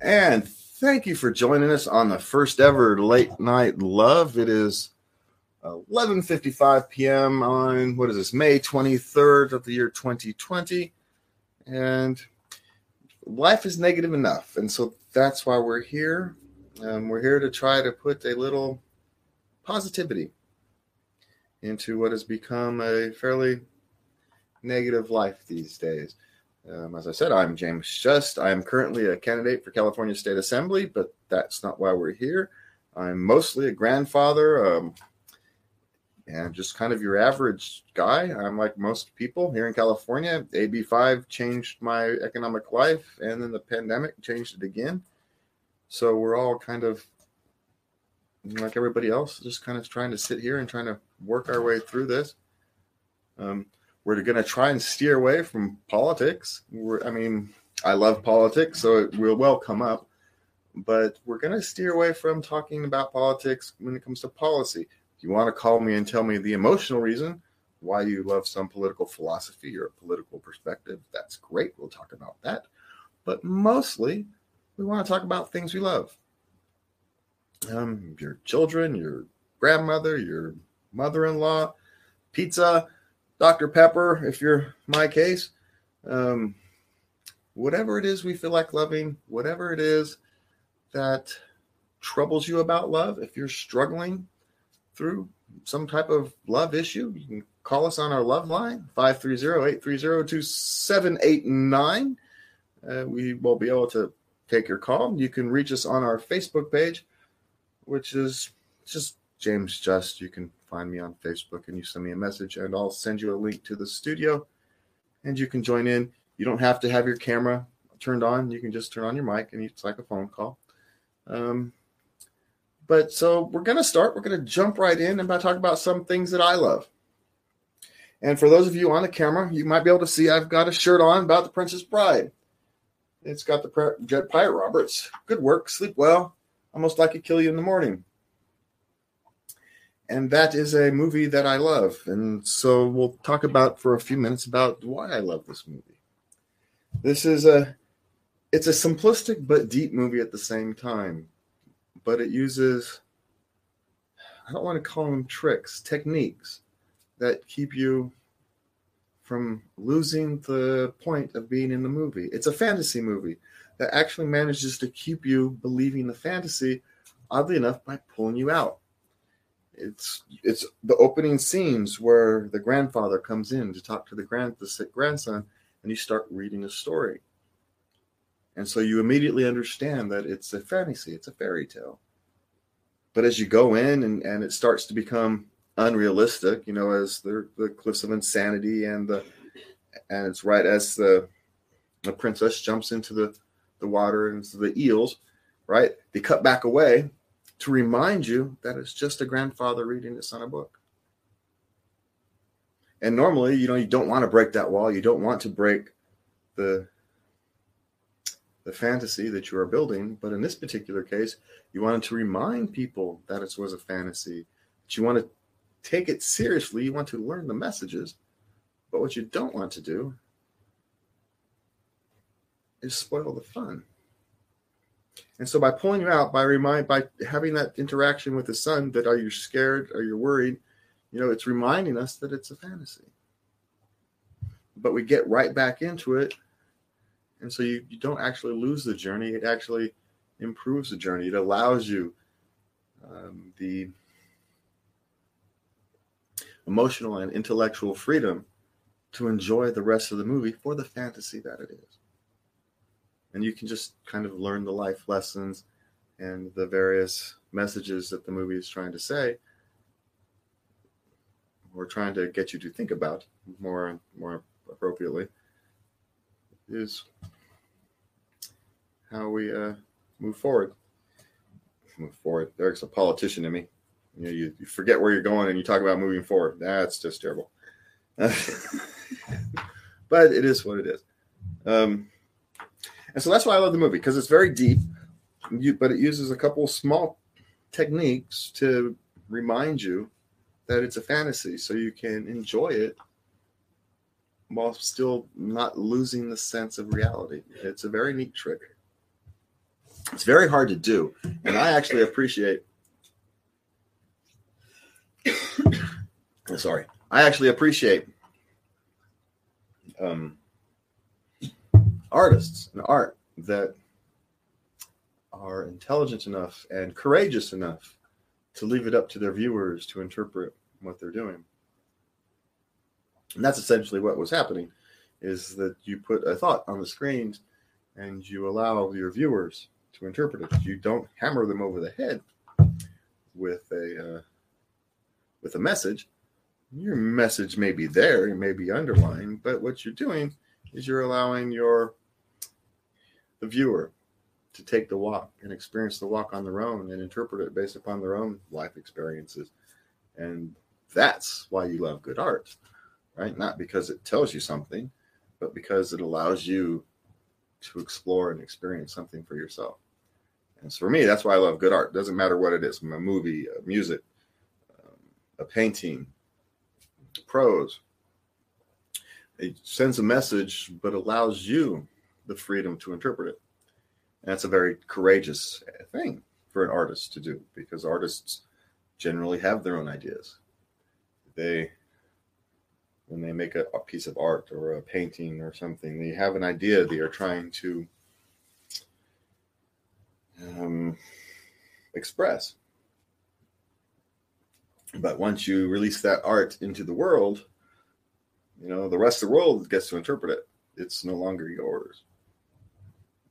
And thank you for joining us on the first ever late night love. It is 11:55 p.m. on what is this May 23rd of the year 2020 and life is negative enough and so that's why we're here. Um, we're here to try to put a little positivity into what has become a fairly negative life these days. Um, as I said, I'm James Just. I'm currently a candidate for California State Assembly, but that's not why we're here. I'm mostly a grandfather um, and just kind of your average guy. I'm like most people here in California. AB5 changed my economic life, and then the pandemic changed it again. So we're all kind of like everybody else, just kind of trying to sit here and trying to work our way through this. Um, we're going to try and steer away from politics. We're, I mean, I love politics, so it will well come up, but we're going to steer away from talking about politics when it comes to policy. If you want to call me and tell me the emotional reason why you love some political philosophy or political perspective, that's great. We'll talk about that. But mostly, we want to talk about things we love. Um, your children, your grandmother, your mother in law, pizza, Dr. Pepper, if you're my case. Um, whatever it is we feel like loving, whatever it is that troubles you about love, if you're struggling through some type of love issue, you can call us on our love line 530-830-2789. Uh, we will be able to take your call. You can reach us on our Facebook page, which is just James Just. You can find me on Facebook and you send me a message, and I'll send you a link to the studio and you can join in. You don't have to have your camera turned on. You can just turn on your mic and it's like a phone call. Um, but so we're going to start. We're going to jump right in and talk about some things that I love. And for those of you on the camera, you might be able to see I've got a shirt on about the Princess Bride. It's got the Dread Pirate Roberts. Good work. Sleep well. Almost like it kill you in the morning and that is a movie that I love. And so we'll talk about for a few minutes about why I love this movie. This is a it's a simplistic but deep movie at the same time. But it uses I don't want to call them tricks, techniques that keep you from losing the point of being in the movie. It's a fantasy movie that actually manages to keep you believing the fantasy, oddly enough, by pulling you out it's it's the opening scenes where the grandfather comes in to talk to the grand the sick grandson and you start reading a story. And so you immediately understand that it's a fantasy it's a fairy tale. But as you go in and, and it starts to become unrealistic you know as the, the cliffs of insanity and the and it's right as the the princess jumps into the the water and the eels right? They cut back away to remind you that it's just a grandfather reading his son a book. And normally, you know, you don't want to break that wall. You don't want to break the the fantasy that you are building. But in this particular case, you wanted to remind people that it was a fantasy. That you want to take it seriously. You want to learn the messages. But what you don't want to do is spoil the fun. And so by pulling you out, by remind by having that interaction with the son that are you scared, are you worried, you know, it's reminding us that it's a fantasy. But we get right back into it. And so you, you don't actually lose the journey. It actually improves the journey. It allows you um, the emotional and intellectual freedom to enjoy the rest of the movie for the fantasy that it is and you can just kind of learn the life lessons and the various messages that the movie is trying to say or trying to get you to think about more and more appropriately is how we uh, move forward. Move forward. Eric's a politician to me. You know, you, you forget where you're going and you talk about moving forward. That's just terrible. but it is what it is. Um, and so that's why I love the movie because it's very deep, but it uses a couple small techniques to remind you that it's a fantasy so you can enjoy it while still not losing the sense of reality. It's a very neat trick. It's very hard to do, and I actually appreciate. sorry, I actually appreciate um, artists and art that are intelligent enough and courageous enough to leave it up to their viewers to interpret what they're doing. And that's essentially what was happening is that you put a thought on the screens and you allow your viewers to interpret it. You don't hammer them over the head with a uh, with a message. Your message may be there, it may be underlined, but what you're doing is you're allowing your the viewer to take the walk and experience the walk on their own and interpret it based upon their own life experiences. And that's why you love good art, right? Not because it tells you something, but because it allows you to explore and experience something for yourself. And so for me, that's why I love good art. It doesn't matter what it is, from a movie, a music, um, a painting, prose. It sends a message, but allows you the freedom to interpret it. And that's a very courageous thing for an artist to do because artists generally have their own ideas. They, when they make a, a piece of art or a painting or something, they have an idea they are trying to um, express. But once you release that art into the world, you know, the rest of the world gets to interpret it. It's no longer yours.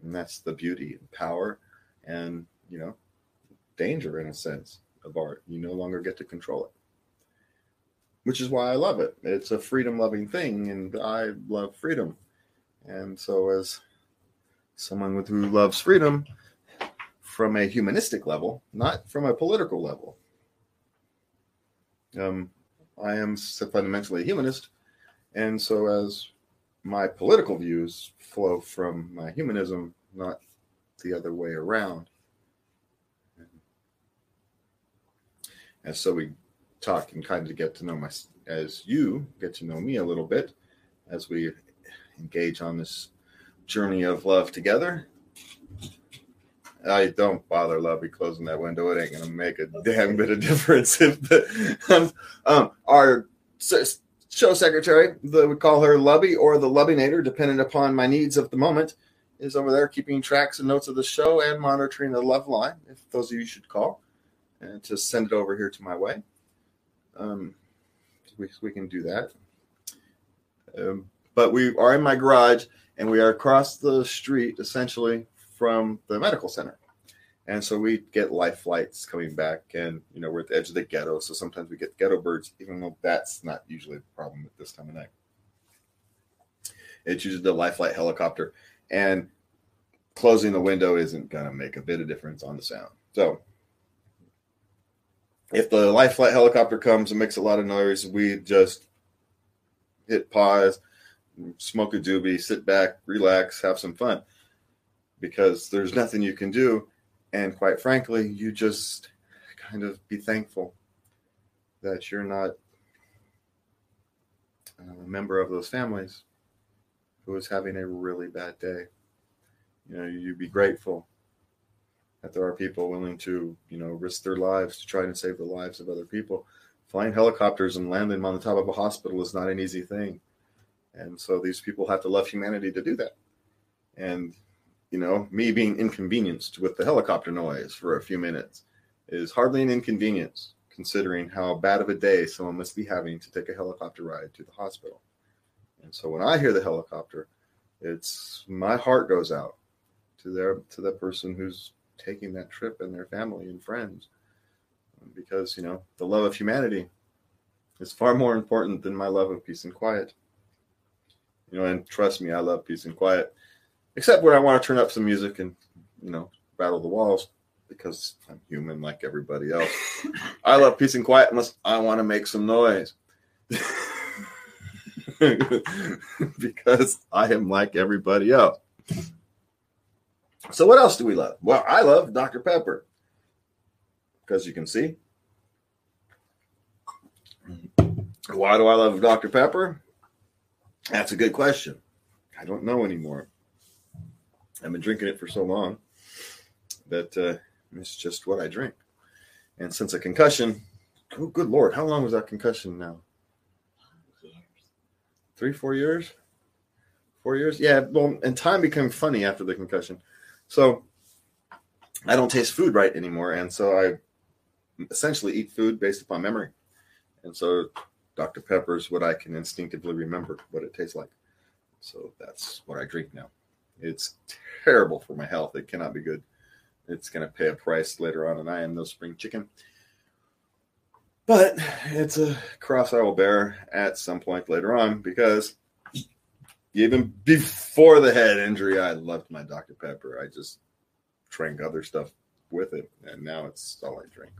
And that's the beauty and power and, you know, danger in a sense of art. You no longer get to control it. Which is why I love it. It's a freedom loving thing, and I love freedom. And so, as someone with who loves freedom from a humanistic level, not from a political level, um, I am fundamentally a humanist. And so, as my political views flow from my humanism, not the other way around. And so we talk and kind of get to know my, as you get to know me a little bit, as we engage on this journey of love together. I don't bother Lovey closing that window. It ain't gonna make a damn bit of difference. If the, um, um, our show secretary, the, we call her Lubby or the Lubbinator, depending upon my needs of the moment, is over there keeping tracks and notes of the show and monitoring the love line, if those of you should call, and to send it over here to my way. Um, we, we can do that. Um, but we are in my garage and we are across the street essentially from the medical center. And so we get life flights coming back, and you know we're at the edge of the ghetto, so sometimes we get ghetto birds, even though that's not usually the problem at this time of night. It's usually the life flight helicopter, and closing the window isn't going to make a bit of difference on the sound. So if the life flight helicopter comes and makes a lot of noise, we just hit pause, smoke a doobie, sit back, relax, have some fun because there's nothing you can do and quite frankly, you just kind of be thankful that you're not uh, a member of those families who is having a really bad day. You know, you'd be grateful that there are people willing to, you know, risk their lives to try and save the lives of other people. Flying helicopters and landing them on the top of a hospital is not an easy thing. And so these people have to love humanity to do that. And you know, me being inconvenienced with the helicopter noise for a few minutes is hardly an inconvenience considering how bad of a day someone must be having to take a helicopter ride to the hospital. And so when I hear the helicopter, it's my heart goes out to their to the person who's taking that trip and their family and friends. Because you know the love of humanity is far more important than my love of peace and quiet. You know and trust me i love peace and quiet except when I want to turn up some music and you know rattle the walls because I'm human like everybody else. I love peace and quiet unless I want to make some noise. because I am like everybody else. So what else do we love? Well, I love Dr. Pepper. Because you can see. Why do I love Dr. Pepper? That's a good question. I don't know anymore. I've been drinking it for so long. that uh, it's just what I drink. And since a concussion, oh, good Lord, how long was that concussion now? Three, four years? Four years? Yeah, well, and time became funny after the concussion. So I don't taste food right anymore. And so I essentially eat food based upon memory. And so Dr. Pepper is what I can instinctively remember what it tastes like. So that's what I drink now. It's terrible for my health. It cannot be good. It's going to pay a price later on, and I am no spring chicken. But it's a cross I will bear at some point later on because even before the head injury, I loved my Dr. Pepper. I just drank other stuff with it, and now it's all I drink.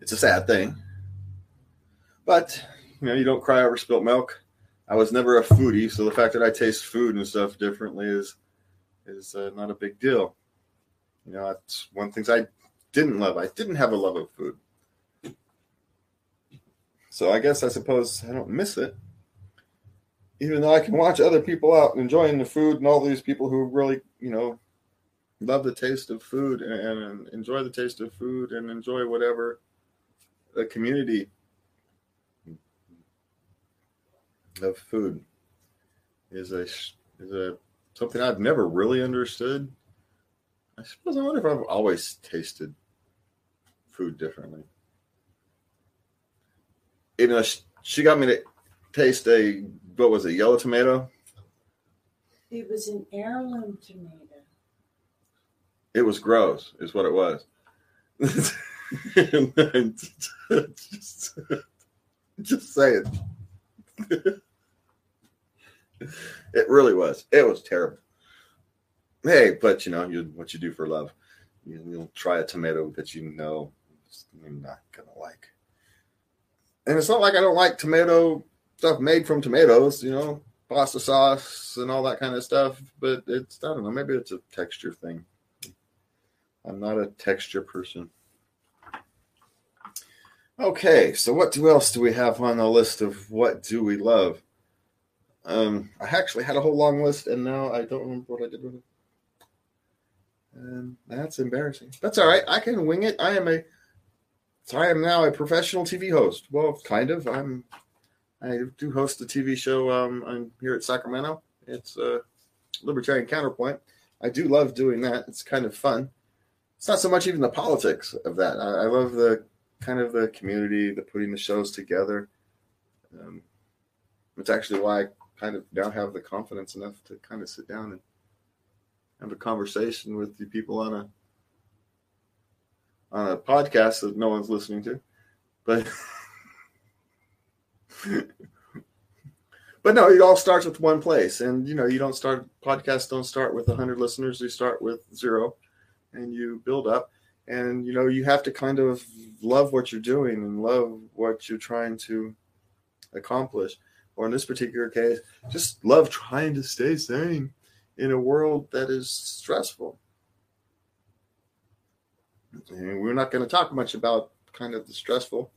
It's a sad thing, but you know, you don't cry over spilt milk. I was never a foodie, so the fact that I taste food and stuff differently is is uh, not a big deal. You know, that's one of the things I didn't love. I didn't have a love of food. So I guess I suppose I don't miss it. Even though I can watch other people out enjoying the food and all these people who really, you know, love the taste of food and, and enjoy the taste of food and enjoy whatever the community of food is a is a something I've never really understood. I suppose I wonder if I've always tasted food differently. Even though she, she got me to taste a what was it, yellow tomato? It was an heirloom tomato. It was gross, is what it was. just, just saying. it really was. It was terrible. Hey, but you know, you what you do for love. You, you'll try a tomato that you know you're not gonna like. And it's not like I don't like tomato stuff made from tomatoes, you know, pasta sauce and all that kind of stuff. But it's I don't know, maybe it's a texture thing. I'm not a texture person. Okay, so what else do we have on the list of what do we love? Um, I actually had a whole long list, and now I don't remember what I did with it. And that's embarrassing. That's all right. I can wing it. I am a. I am now a professional TV host. Well, kind of. I'm. I do host a TV show. Um, I'm here at Sacramento. It's a Libertarian Counterpoint. I do love doing that. It's kind of fun. It's not so much even the politics of that. I, I love the kind of the community, the putting the shows together. Um, it's actually why I kind of now have the confidence enough to kind of sit down and have a conversation with the people on a on a podcast that no one's listening to. But but no, it all starts with one place, and you know you don't start podcasts don't start with hundred listeners; You start with zero, and you build up. And you know you have to kind of love what you're doing and love what you're trying to accomplish or in this particular case just love trying to stay sane in a world that is stressful and we're not going to talk much about kind of the stressful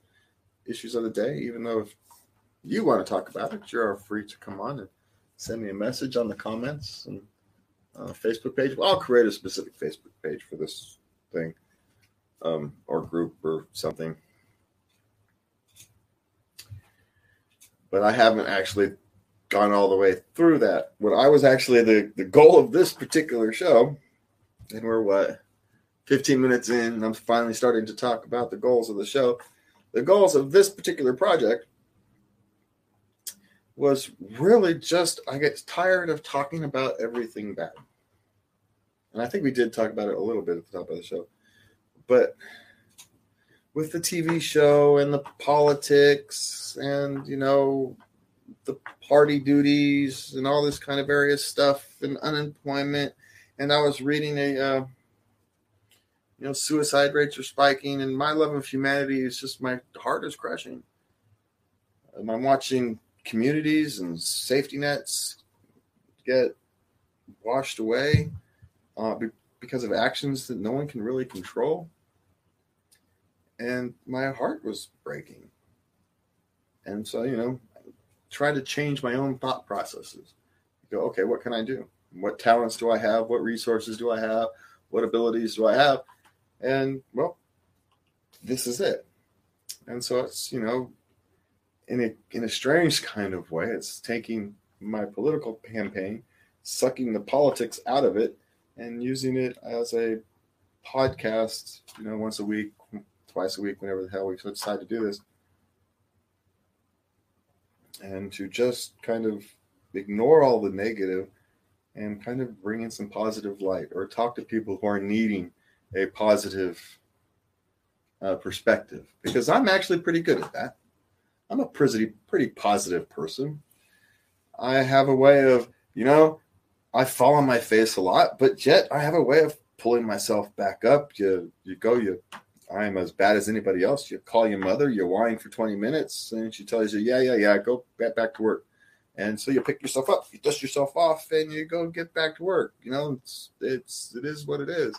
issues of the day even though if you want to talk about it you're free to come on and send me a message on the comments and uh, facebook page well, i'll create a specific facebook page for this thing um, or group or something. But I haven't actually gone all the way through that. When I was actually the, the goal of this particular show, and we're what, 15 minutes in, I'm finally starting to talk about the goals of the show. The goals of this particular project was really just I get tired of talking about everything bad. And I think we did talk about it a little bit at the top of the show but with the TV show and the politics and you know the party duties and all this kind of various stuff and unemployment and I was reading a uh, you know suicide rates are spiking and my love of humanity is just my heart is crushing. I'm watching communities and safety nets get washed away uh, because of actions that no one can really control. And my heart was breaking. And so, you know, try to change my own thought processes go, okay, what can I do? What talents do I have? What resources do I have? What abilities do I have? And well, this is it. And so it's, you know, in a in a strange kind of way, it's taking my political campaign, sucking the politics out of it, and using it as a podcast, you know, once a week, twice a week, whenever the hell we decide to do this. And to just kind of ignore all the negative and kind of bring in some positive light or talk to people who are needing a positive uh, perspective because I'm actually pretty good at that. I'm a pretty pretty positive person. I have a way of, you know, I fall on my face a lot, but yet I have a way of pulling myself back up. You you go, you I am as bad as anybody else. You call your mother, you whine for 20 minutes, and she tells you, Yeah, yeah, yeah, go back back to work. And so you pick yourself up, you dust yourself off, and you go get back to work. You know, it's it's it is what it is.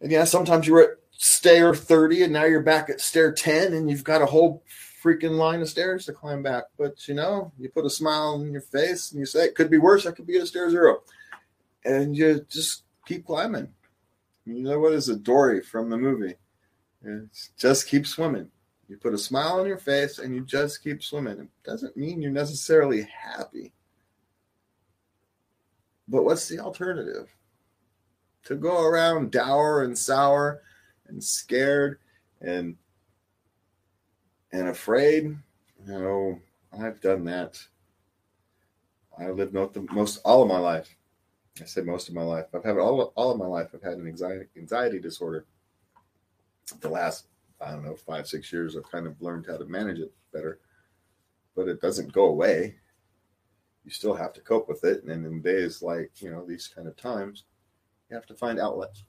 And yeah, sometimes you were at stair 30 and now you're back at stair 10 and you've got a whole freaking line of stairs to climb back. But you know, you put a smile on your face and you say, It could be worse, I could be at stair zero. And you just keep climbing. You know what is a Dory from the movie? It's just keep swimming. You put a smile on your face and you just keep swimming. It doesn't mean you're necessarily happy. But what's the alternative? To go around dour and sour and scared and and afraid, know, I've done that. I lived most, most all of my life. I say most of my life. I've had all all of my life. I've had an anxiety anxiety disorder. The last I don't know five six years, I've kind of learned how to manage it better, but it doesn't go away. You still have to cope with it, and in days like you know these kind of times, you have to find outlets.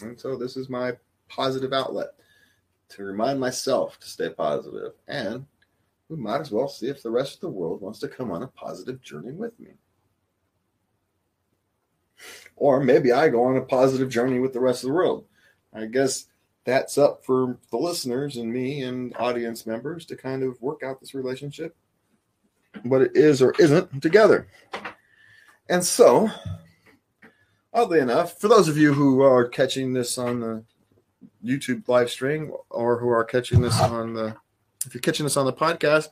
And so this is my positive outlet to remind myself to stay positive, and we might as well see if the rest of the world wants to come on a positive journey with me. Or maybe I go on a positive journey with the rest of the world. I guess that's up for the listeners and me and audience members to kind of work out this relationship, what it is or isn't together. And so, oddly enough, for those of you who are catching this on the YouTube live stream or who are catching this on the, if you're catching this on the podcast,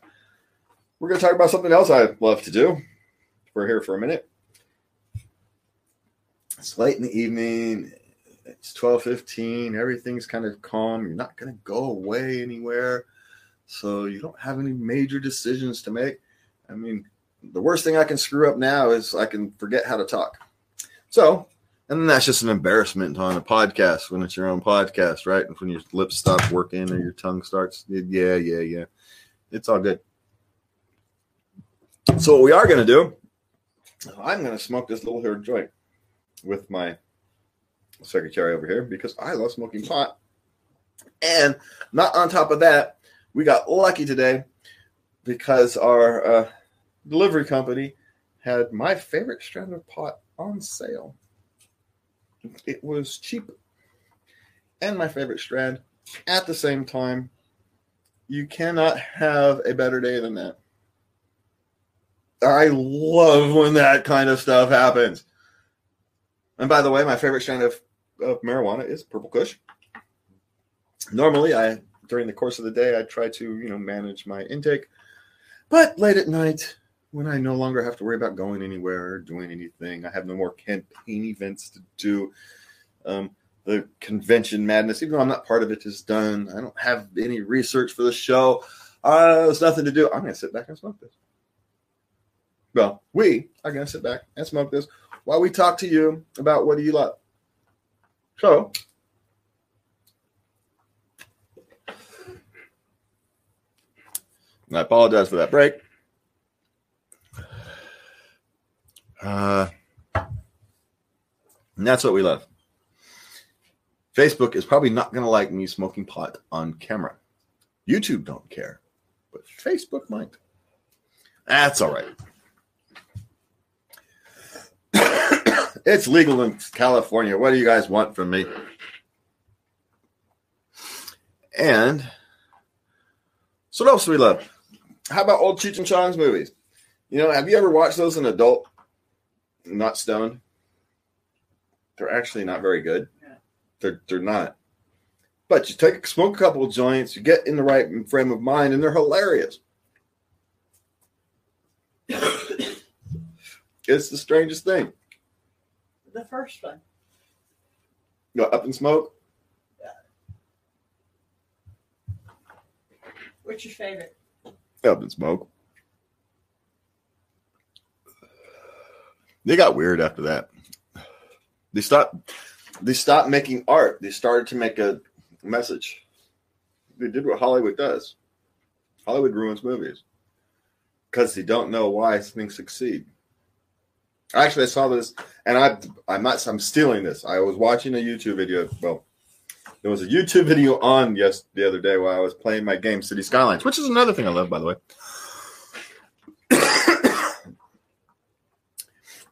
we're going to talk about something else I love to do. We're here for a minute. It's late in the evening. It's twelve fifteen. Everything's kind of calm. You're not going to go away anywhere, so you don't have any major decisions to make. I mean, the worst thing I can screw up now is I can forget how to talk. So, and that's just an embarrassment on a podcast when it's your own podcast, right? And when your lips stop working or your tongue starts, yeah, yeah, yeah. It's all good. So, what we are going to do, I'm going to smoke this little hair joint with my secretary over here because I love smoking pot. And not on top of that, we got lucky today because our uh, delivery company had my favorite strand of pot on sale. It was cheap and my favorite strand at the same time. You cannot have a better day than that. I love when that kind of stuff happens. And by the way, my favorite strand of, of marijuana is purple kush. Normally, I during the course of the day, I try to you know manage my intake, but late at night, when I no longer have to worry about going anywhere or doing anything, I have no more campaign events to do. Um, the convention madness, even though I'm not part of it, is done. I don't have any research for the show. Uh, there's nothing to do. I'm to sit back and smoke this. Well, we are to sit back and smoke this while we talk to you about what do you love. So, I apologize for that break. Uh, and that's what we love. Facebook is probably not going to like me smoking pot on camera. YouTube don't care, but Facebook might. That's all right. It's legal in California. What do you guys want from me? And so what else do we love? How about old Cheech and Chong's movies? You know, have you ever watched those in adult, not stoned? They're actually not very good. They're they're not. But you take a smoke a couple of joints, you get in the right frame of mind, and they're hilarious. it's the strangest thing. The first one. Go up in smoke. What's your favorite? Up in smoke. They got weird after that. They stopped. They stopped making art. They started to make a message. They did what Hollywood does. Hollywood ruins movies because they don't know why things succeed. Actually, I saw this, and I I'm not I'm stealing this. I was watching a YouTube video. Well, there was a YouTube video on yes the other day while I was playing my game City Skylines, which is another thing I love, by the way.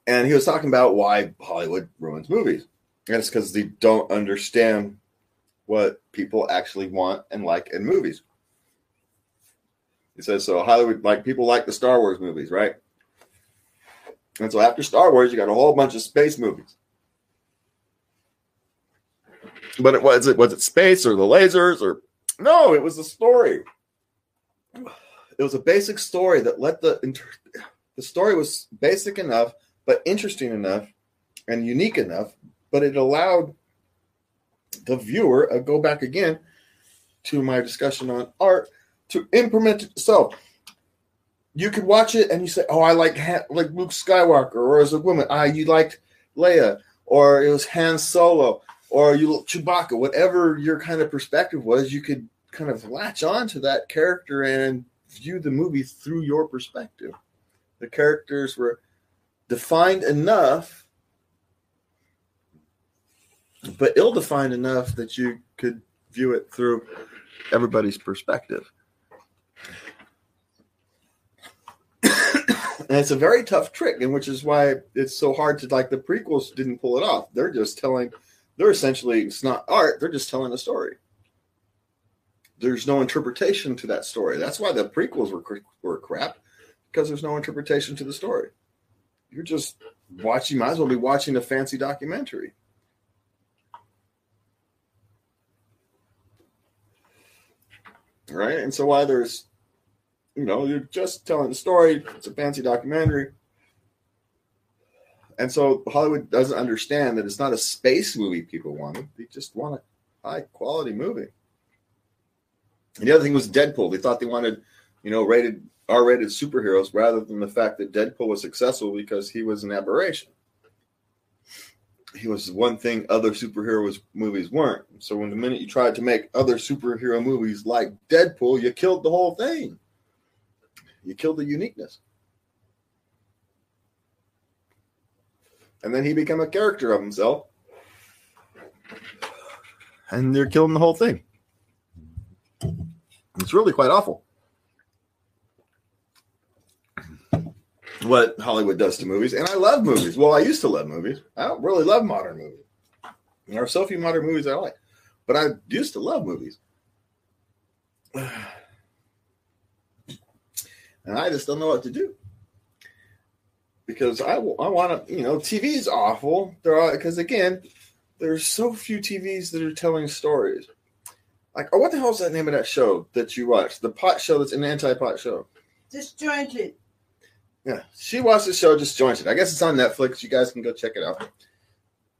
and he was talking about why Hollywood ruins movies. And it's because they don't understand what people actually want and like in movies. He says so Hollywood like people like the Star Wars movies, right? And so after Star Wars, you got a whole bunch of space movies. But it was it was it space or the lasers or no, it was the story. It was a basic story that let the the story was basic enough but interesting enough and unique enough, but it allowed the viewer, I go back again to my discussion on art, to implement itself. You could watch it and you say, "Oh, I like like Luke Skywalker," or as a woman, "Ah, you liked Leia," or it was Han Solo, or you Chewbacca. Whatever your kind of perspective was, you could kind of latch on to that character and view the movie through your perspective. The characters were defined enough, but ill defined enough that you could view it through everybody's perspective. And it's a very tough trick, and which is why it's so hard to like the prequels didn't pull it off. They're just telling, they're essentially, it's not art, they're just telling a story. There's no interpretation to that story. That's why the prequels were, were crap, because there's no interpretation to the story you're just watching, might as well be watching a fancy documentary. Right? And so why there's you know, you're just telling the story, it's a fancy documentary. And so Hollywood doesn't understand that it's not a space movie people wanted. They just want a high quality movie. And the other thing was Deadpool. They thought they wanted, you know, rated R-rated superheroes rather than the fact that Deadpool was successful because he was an aberration. He was one thing other superhero movies weren't. So when the minute you tried to make other superhero movies like Deadpool, you killed the whole thing. You killed the uniqueness. And then he became a character of himself. And they're killing the whole thing. It's really quite awful. what Hollywood does to movies. And I love movies. Well, I used to love movies. I don't really love modern movies. There are so few modern movies I like, but I used to love movies. And I just don't know what to do because I, I want to, you know, TV's awful. There are because again, there's so few TVs that are telling stories. Like, oh, what the hell is that name of that show that you watch? The pot show that's an anti-pot show. Disjointed. Yeah, she watched the show Disjointed. I guess it's on Netflix. You guys can go check it out.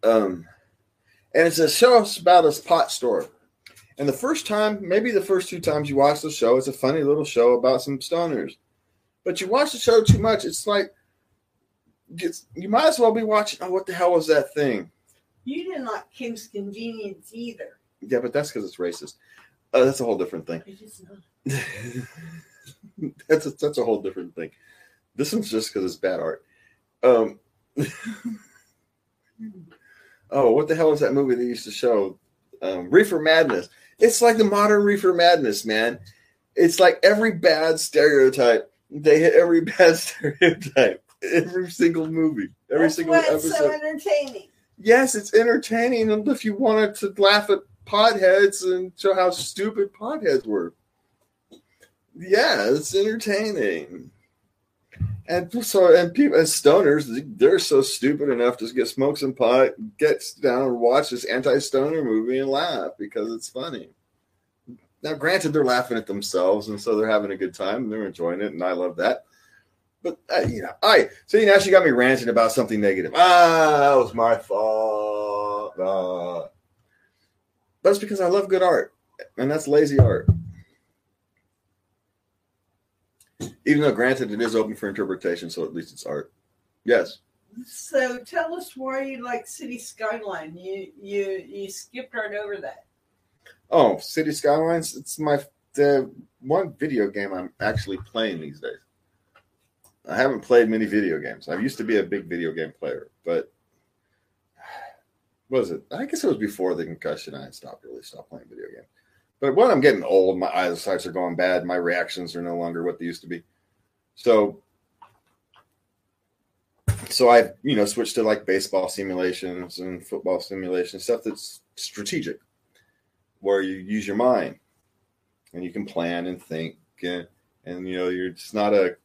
Um, and it's a show about a pot store. And the first time, maybe the first two times you watch the show, it's a funny little show about some stoners. But you watch the show too much, it's like it's, you might as well be watching. Oh, what the hell was that thing? You didn't like Kim's Convenience either. Yeah, but that's because it's racist. Uh, that's a whole different thing. It is not. that's a, that's a whole different thing. This one's just because it's bad art. Um, oh, what the hell was that movie they used to show? Um, Reefer Madness. It's like the modern Reefer Madness, man. It's like every bad stereotype. They hit every bad stereotype. Every single movie, every That's single why episode. it's so entertaining. yes, it's entertaining. And if you wanted to laugh at potheads and show how stupid potheads were, yeah, it's entertaining. And so, and people, and stoners, they're so stupid enough to get smoke some pot, get down and watch this anti-stoner movie and laugh because it's funny. Now, granted, they're laughing at themselves, and so they're having a good time, and they're enjoying it, and I love that. But uh, you know, I see now she got me ranting about something negative. Ah, that was my fault. Uh, but it's because I love good art, and that's lazy art. Even though, granted, it is open for interpretation, so at least it's art. Yes. So tell us why you like City Skyline. You you you skipped right over that. Oh, City Skylines. It's my the one video game I'm actually playing these days. I haven't played many video games. I used to be a big video game player, but was it? I guess it was before the concussion. I stopped really stopped playing video games. But when I'm getting old, my eyesights are going bad. My reactions are no longer what they used to be. So, so I, you know, switched to like baseball simulations and football simulations, stuff that's strategic, where you use your mind and you can plan and think, and, and you know, you're it's not a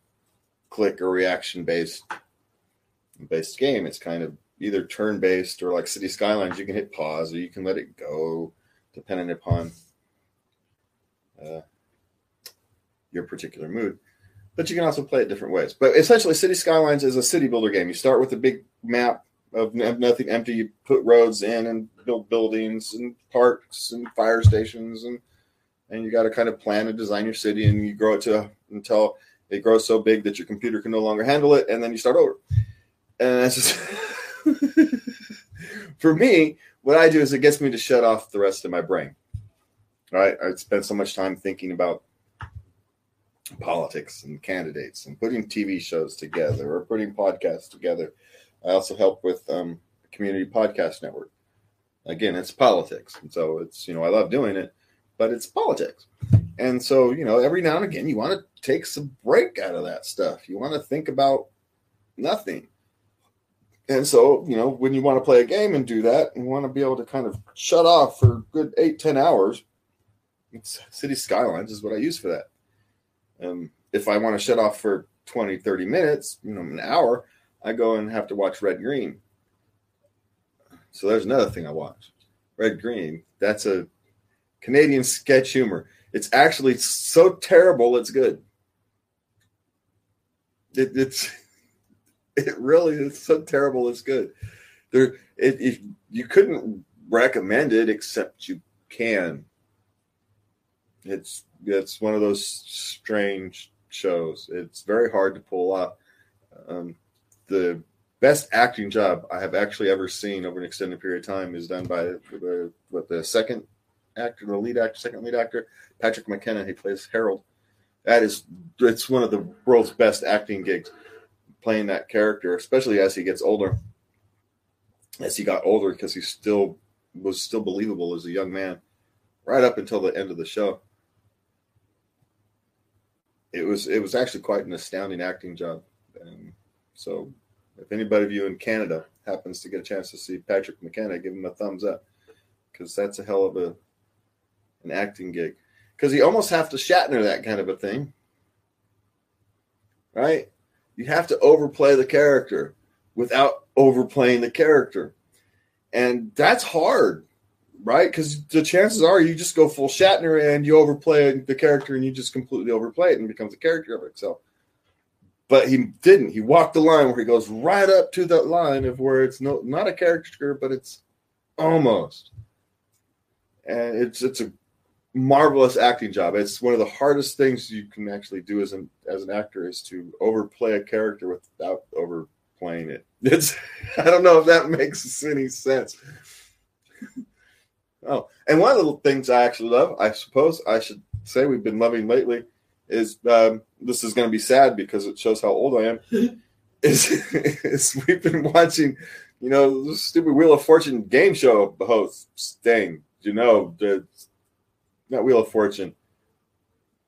click or reaction based based game. It's kind of either turn based or like City Skylines. You can hit pause or you can let it go, depending upon uh, your particular mood. But you can also play it different ways. But essentially, City Skylines is a city builder game. You start with a big map of nothing empty. You put roads in and build buildings and parks and fire stations and and you got to kind of plan and design your city and you grow it to until it grows so big that your computer can no longer handle it and then you start over. And that's just for me. What I do is it gets me to shut off the rest of my brain. Right? I spend so much time thinking about politics and candidates and putting TV shows together or putting podcasts together. I also help with um, community podcast network. Again, it's politics, and so it's you know I love doing it, but it's politics, and so you know every now and again you want to take some break out of that stuff. You want to think about nothing, and so you know when you want to play a game and do that, you want to be able to kind of shut off for good eight ten hours City Skylines is what I use for that. Um, if I want to shut off for 20, 30 minutes, you know, an hour, I go and have to watch Red Green. So there's another thing I watch. Red Green. That's a Canadian sketch humor. It's actually so terrible it's good. It, it's it really is so terrible it's good. There, it, it you couldn't recommend it except you can it's it's one of those strange shows. It's very hard to pull off. Um, the best acting job I have actually ever seen over an extended period of time is done by the what the second actor, the lead actor, second lead actor, Patrick McKenna. He plays Harold. That is, it's one of the world's best acting gigs, playing that character, especially as he gets older. As he got older, because he still was still believable as a young man, right up until the end of the show it was it was actually quite an astounding acting job. And so, if anybody of you in Canada happens to get a chance to see Patrick McKenna, give him a thumbs up because that's a hell of a an acting gig. Because you almost have to Shatner that kind of a thing, right? You have to overplay the character without overplaying the character, and that's hard right? Because the chances are you just go full Shatner and you overplay the character and you just completely overplay it and it becomes a character of itself. But he didn't. He walked the line where he goes right up to that line of where it's no not a caricature, but it's almost. And it's it's a marvelous acting job. It's one of the hardest things you can actually do as an as an actor is to overplay a character without overplaying it. It's I don't know if that makes any sense. Oh, and one of the things I actually love, I suppose I should say we've been loving lately, is um, this is going to be sad because it shows how old I am. is, is we've been watching, you know, this stupid Wheel of Fortune game show host thing. You know, the not Wheel of Fortune.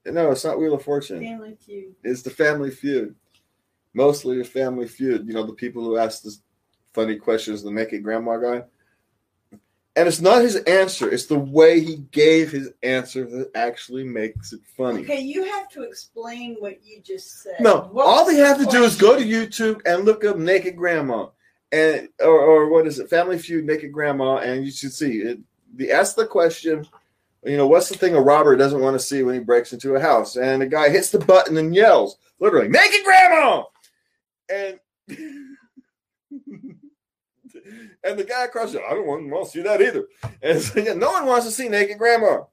No, it's not Wheel of Fortune. Family Feud. It's the Family Feud. Mostly the Family Feud. You know, the people who ask the funny questions, the make it grandma guy And it's not his answer, it's the way he gave his answer that actually makes it funny. Okay, you have to explain what you just said. No, What all they have the to do is go to? YouTube and look up naked grandma and or, or what is it, Family Feud naked grandma, and you should see it. The ask the question, you know, what's the thing a robber doesn't want to see when he breaks into a house? And the guy hits the button and yells, literally, naked grandma! And and the guy across the I don't want, want to see that either. And so, yeah, no one wants to see naked grandma.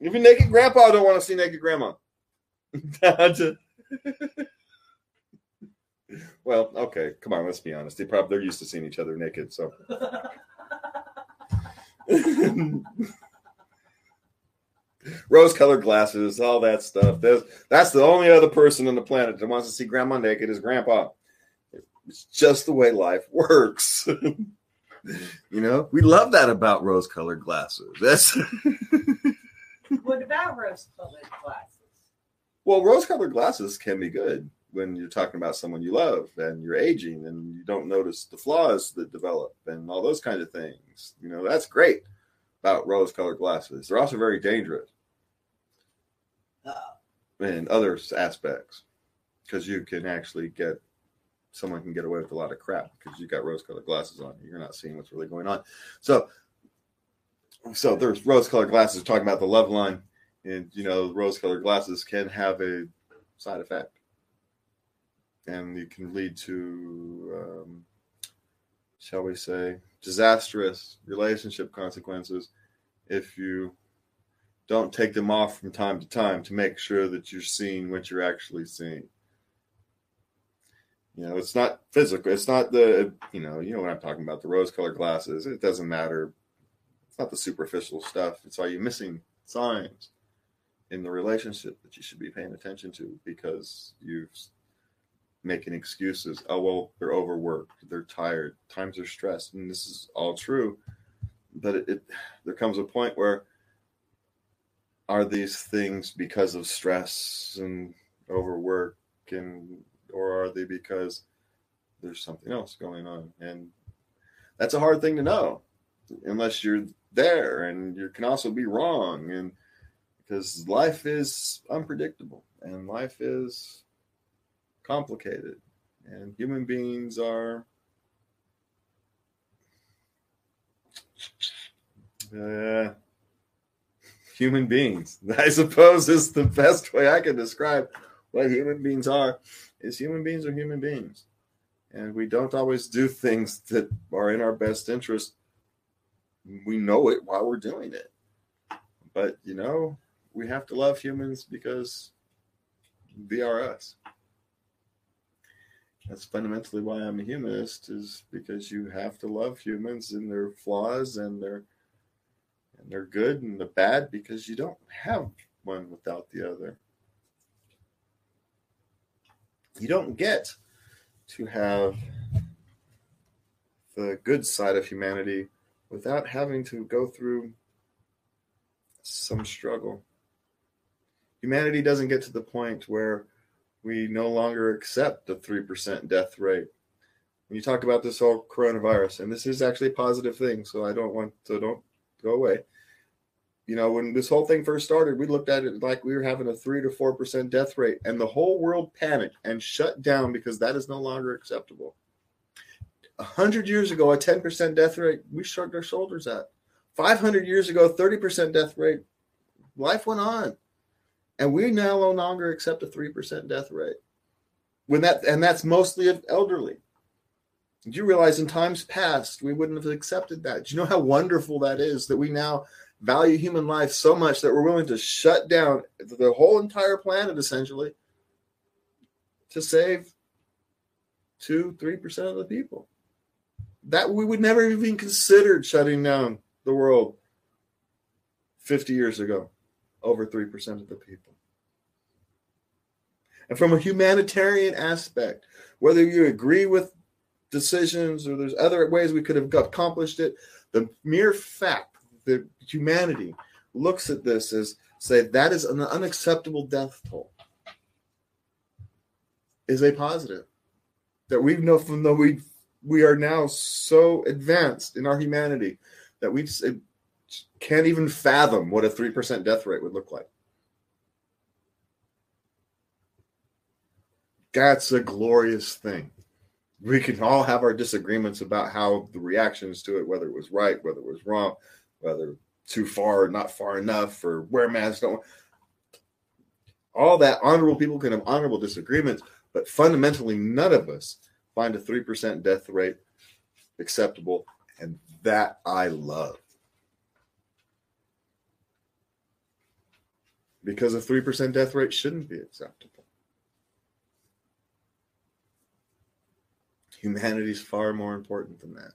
Even naked grandpa don't want to see naked grandma. well, okay, come on, let's be honest. They probably they're used to seeing each other naked, so rose colored glasses, all that stuff. That's, that's the only other person on the planet that wants to see grandma naked is grandpa. It's just the way life works. You know, we love that about rose colored glasses. That's What about rose colored glasses? well, rose colored glasses can be good when you're talking about someone you love and you're aging and you don't notice the flaws that develop and all those kind of things. You know, that's great about rose colored glasses. They're also very dangerous in other aspects because you can actually get someone can get away with a lot of crap because you've got rose colored glasses on. You're not seeing what's really going on. So, so there's rose colored glasses talking about the love line, and you know, rose colored glasses can have a side effect, and it can lead to, um, shall we say, disastrous relationship consequences if you don't take them off from time to time to make sure that you're seeing what you're actually seeing. You know, it's not physical. It's not the, you know, you know what I'm talking about, the rose colored glasses. It doesn't matter. It's not the superficial stuff. It's are you missing signs in the relationship that you should be paying attention to because you're making excuses. Oh, well, they're overworked. They're tired. Times are stressed. And this is all true. But it, it there comes a point where are these things because of stress and overwork and or are they because there's something else going on? And that's a hard thing to know unless you're there and you can also be wrong and because life is unpredictable and life is complicated and human beings are uh, human beings. I suppose is the best way i can describe what human beings are is human beings are human beings. And we don't always do things that are in our best interest. We know it while we're doing it. But you know we have to love humans because they are us. That's fundamentally why i'm a humanist is because you have to love humans and their flaws and their and they're good and the bad because you don't have one without the other you don't get to have the good side of humanity without having to go through some struggle. Humanity doesn't get to the point where we no longer accept the 3% death rate. When you talk about this whole coronavirus, and this is actually a positive thing, so I don't want to don't go away. You know, when this whole thing first started, we looked at it like we were having a three to four percent death rate, and the whole world panicked and shut down because that is no longer acceptable. A hundred years ago, a ten percent death rate, we shrugged our shoulders at. Five hundred years ago, thirty percent death rate. Life went on, and we now no longer accept a three percent death rate. When that and that's mostly of elderly. Do you realize in times past we wouldn't have accepted that? Do you know how wonderful that is that we now value human life so much that we're willing to shut down the whole entire planet essentially to save two, three percent of the people. That we would never even considered shutting down the world 50 years ago, over three percent of the people. And from a humanitarian aspect, whether you agree with decisions or there's other ways we could have accomplished it, the mere fact that humanity looks at this as say that is an unacceptable death toll is a positive that we know from though we we are now so advanced in our humanity that we can't even fathom what a 3% death rate would look like. That's a glorious thing. We can all have our disagreements about how the reactions to it, whether it was right, whether it was wrong, whether too far, or not far enough, or where masks don't. All that honorable people can have honorable disagreements, but fundamentally, none of us find a 3% death rate acceptable. And that I love. Because a 3% death rate shouldn't be acceptable. Humanity is far more important than that.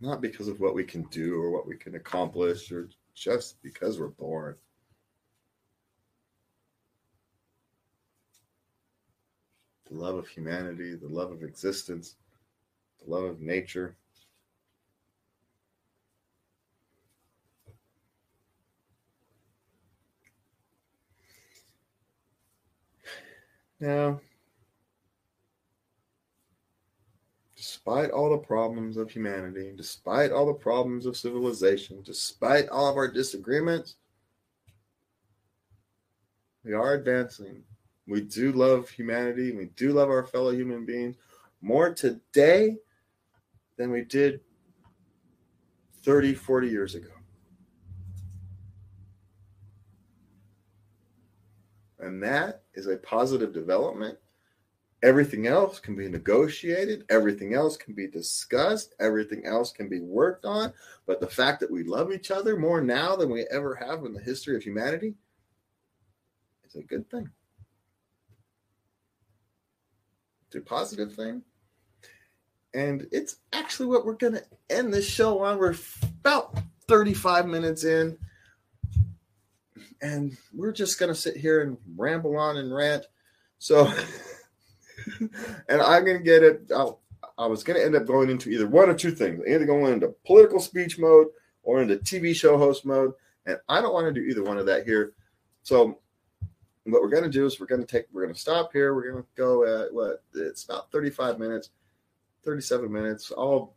Not because of what we can do or what we can accomplish or just because we're born. The love of humanity, the love of existence, the love of nature. Now, despite all the problems of humanity, despite all the problems of civilization, despite all of our disagreements, we are advancing. We do love humanity. We do love our fellow human beings more today than we did 30, 40 years ago. And that is a positive development. Everything else can be negotiated, everything else can be discussed, everything else can be worked on. But the fact that we love each other more now than we ever have in the history of humanity is a good thing. It's a positive thing. And it's actually what we're going to end this show on. We're about 35 minutes in and we're just gonna sit here and ramble on and rant. So, and I'm gonna get it. I'll, I was gonna end up going into either one or two things, either going into political speech mode or into TV show host mode, and I don't want to do either one of that here. So, what we're gonna do is we're gonna take, we're gonna stop here. We're gonna go at what? It's about 35 minutes, 37 minutes. I'll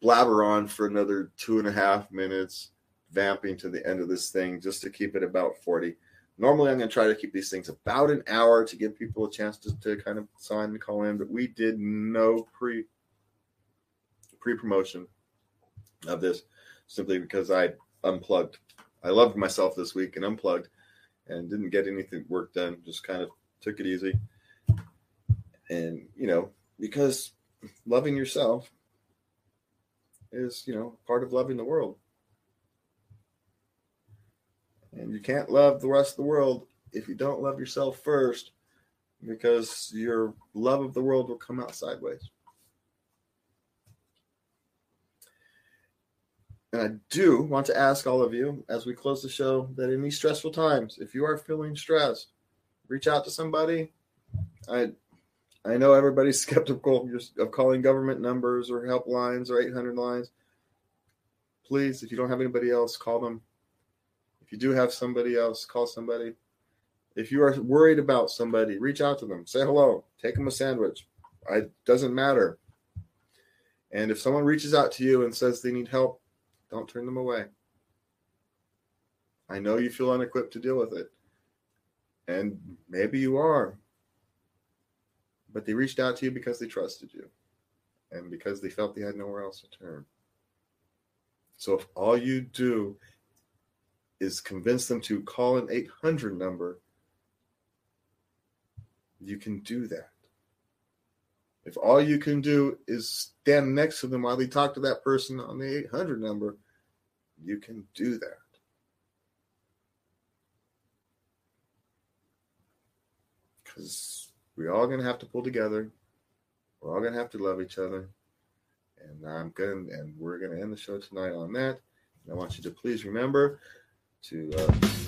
blabber on for another two and a half minutes vamping to the end of this thing just to keep it about 40. Normally, I'm going to try to keep these things about an hour to give people a chance to, to kind of sign and call in, but we did no pre pre promotion of this simply because I unplugged. I loved myself this week and unplugged and didn't get anything work done. Just kind of took it easy. And, you know, because loving yourself is, you know, part of loving the world. And you can't love the rest of the world if you don't love yourself first, because your love of the world will come out sideways. And I do want to ask all of you as we close the show that in these stressful times, if you are feeling stressed, reach out to somebody. I I know everybody's skeptical of calling government numbers or helplines or 800 lines. Please, if you don't have anybody else, call them. If you do have somebody else, call somebody. If you are worried about somebody, reach out to them. Say hello. Take them a sandwich. It doesn't matter. And if someone reaches out to you and says they need help, don't turn them away. I know you feel unequipped to deal with it. And maybe you are. But they reached out to you because they trusted you and because they felt they had nowhere else to turn. So if all you do is convince them to call an 800 number, you can do that. If all you can do is stand next to them while they talk to that person on the 800 number, you can do that. Because we're all going to have to pull together. We're all going to have to love each other. And I'm going and we're going to end the show tonight on that. And I want you to please remember to uh,